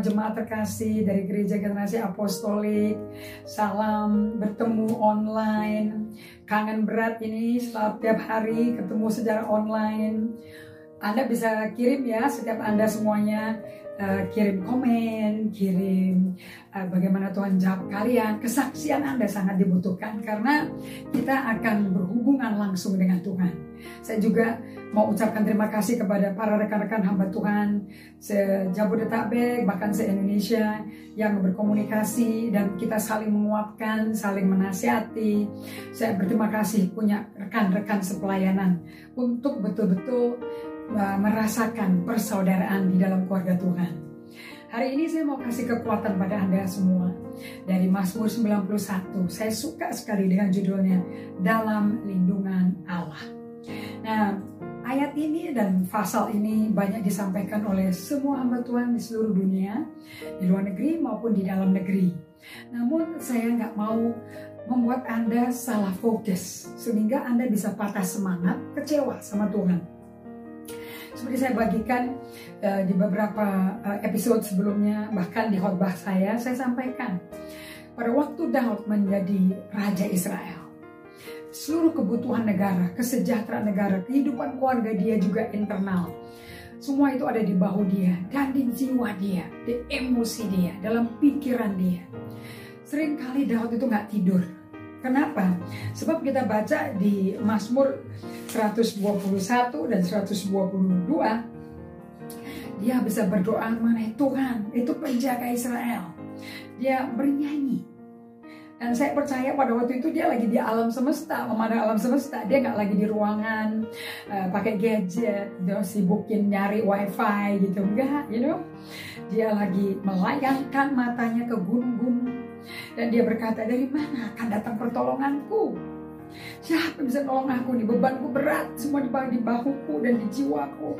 jemaat terkasih dari Gereja Generasi Apostolik. Salam bertemu online. Kangen berat ini setiap hari ketemu secara online. Anda bisa kirim ya setiap Anda semuanya uh, kirim komen, kirim uh, bagaimana Tuhan jawab kalian. Kesaksian Anda sangat dibutuhkan karena kita akan berhubungan langsung dengan Tuhan. Saya juga mau ucapkan terima kasih kepada para rekan-rekan hamba Tuhan se-Jabodetabek bahkan se-Indonesia yang berkomunikasi dan kita saling menguatkan, saling menasihati. Saya berterima kasih punya rekan-rekan sepelayanan untuk betul-betul merasakan persaudaraan di dalam keluarga Tuhan. Hari ini saya mau kasih kekuatan pada Anda semua dari Mazmur 91. Saya suka sekali dengan judulnya Dalam Lindungan Allah. Nah, ayat ini dan pasal ini banyak disampaikan oleh semua hamba Tuhan di seluruh dunia, di luar negeri maupun di dalam negeri. Namun saya nggak mau membuat Anda salah fokus sehingga Anda bisa patah semangat, kecewa sama Tuhan. Seperti saya bagikan uh, di beberapa uh, episode sebelumnya, bahkan di khotbah saya, saya sampaikan pada waktu Daud menjadi raja Israel, seluruh kebutuhan negara, kesejahteraan negara, kehidupan keluarga dia juga internal. Semua itu ada di bahu dia dan di jiwa dia, di emosi dia, dalam pikiran dia. Seringkali Daud itu nggak tidur. Kenapa? Sebab kita baca di Mazmur 121 dan 122 dia bisa berdoa mengenai Tuhan. Itu penjaga Israel. Dia bernyanyi. Dan saya percaya pada waktu itu dia lagi di alam semesta memandang alam semesta. Dia nggak lagi di ruangan uh, pakai gadget dia sibukin nyari wifi gitu. Enggak you know? Dia lagi melayangkan matanya ke gunung-gunung dan dia berkata dari mana akan datang pertolonganku Siapa yang bisa nolong aku nih? Bebanku berat, semua di, di bahuku dan di jiwaku.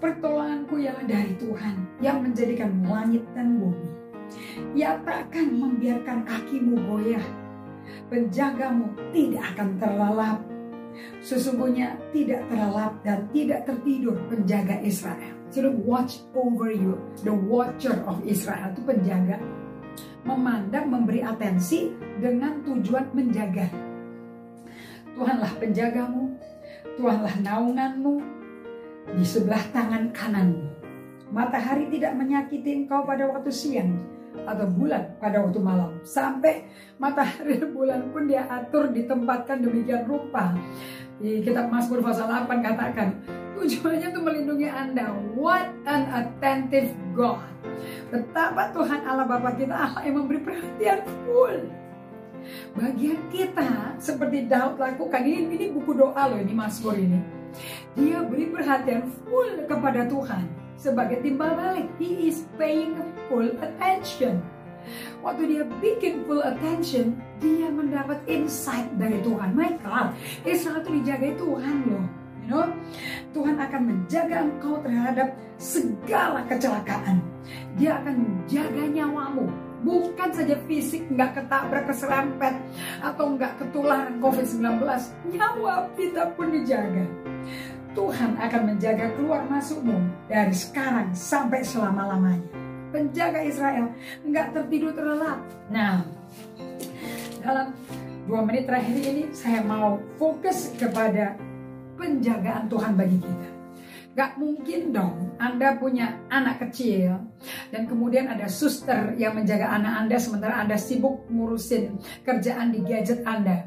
Pertolonganku ialah dari Tuhan yang menjadikan langit dan bumi. Ia takkan membiarkan kakimu goyah. Penjagamu tidak akan terlalap. Sesungguhnya tidak terlalap dan tidak tertidur penjaga Israel. So watch over you. The watcher of Israel itu penjaga. Memandang, memberi atensi dengan tujuan menjaga Tuhanlah penjagamu, Tuhanlah naunganmu di sebelah tangan kananmu. Matahari tidak menyakiti engkau pada waktu siang atau bulan pada waktu malam. Sampai matahari bulan pun dia atur ditempatkan demikian rupa. Di kitab Mazmur pasal 8 katakan, tujuannya untuk melindungi Anda. What an attentive God. Betapa Tuhan Allah Bapa kita Allah yang memberi perhatian full Bagian kita seperti Daud lakukan ini ini buku doa loh ini Mazmur ini. Dia beri perhatian full kepada Tuhan sebagai timbal balik. He is paying full attention. Waktu dia bikin full attention, dia mendapat insight dari Tuhan. My God, Israel itu dijaga Tuhan loh. You Tuhan akan menjaga engkau terhadap segala kecelakaan. Dia akan menjaga nyawamu. Bukan saja fisik nggak ketabrak keserempet atau nggak ketularan COVID-19 nyawa kita pun dijaga. Tuhan akan menjaga keluar masukmu dari sekarang sampai selama-lamanya. Penjaga Israel nggak tertidur terlelap. Nah dalam dua menit terakhir ini saya mau fokus kepada penjagaan Tuhan bagi kita Gak mungkin dong Anda punya anak kecil dan kemudian ada suster yang menjaga anak Anda sementara Anda sibuk ngurusin kerjaan di gadget Anda.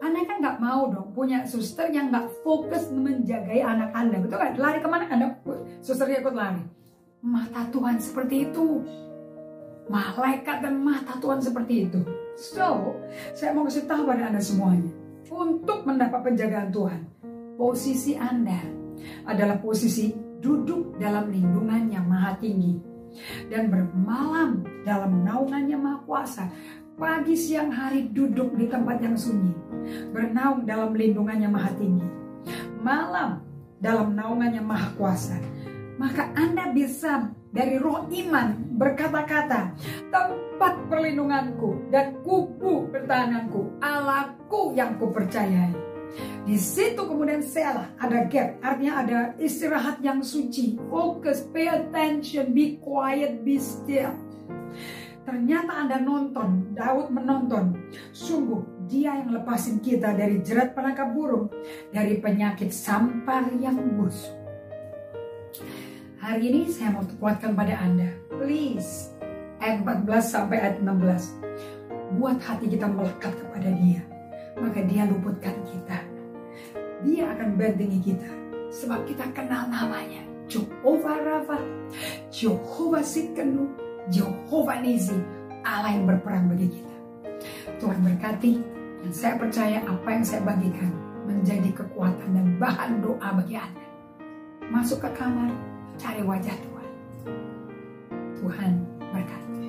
Anda kan gak mau dong punya suster yang gak fokus menjagai anak Anda. Betul kan? Lari ke mana Anda? Susternya ikut lari. Mata Tuhan seperti itu. Malaikat dan mata Tuhan seperti itu. So, saya mau kasih tahu pada Anda semuanya. Untuk mendapat penjagaan Tuhan, posisi Anda adalah posisi duduk dalam lindungan yang maha tinggi dan bermalam dalam naungannya maha kuasa. Pagi siang hari duduk di tempat yang sunyi, bernaung dalam lindungannya maha tinggi. Malam dalam naungannya maha kuasa. Maka Anda bisa dari roh iman berkata-kata, tempat perlindunganku dan kubu pertahananku, Allahku yang kupercayai. Di situ kemudian selah, ada gap, artinya ada istirahat yang suci. Fokus, pay attention, be quiet, be still. Ternyata Anda nonton, Daud menonton. Sungguh dia yang lepasin kita dari jerat penangkap burung, dari penyakit sampar yang busuk. Hari ini saya mau kuatkan pada Anda. Please, ayat 14 sampai ayat 16. Buat hati kita melekat kepada dia. Maka dia luputkan kita. Dia akan bentengi kita. Sebab kita kenal namanya. Jehovah Rafa, Jehovah Sitkenu, Jehovah Nisi, Allah yang berperang bagi kita. Tuhan berkati, dan saya percaya apa yang saya bagikan menjadi kekuatan dan bahan doa bagi Anda. Masuk ke kamar, cari wajah Tuhan. Tuhan berkati.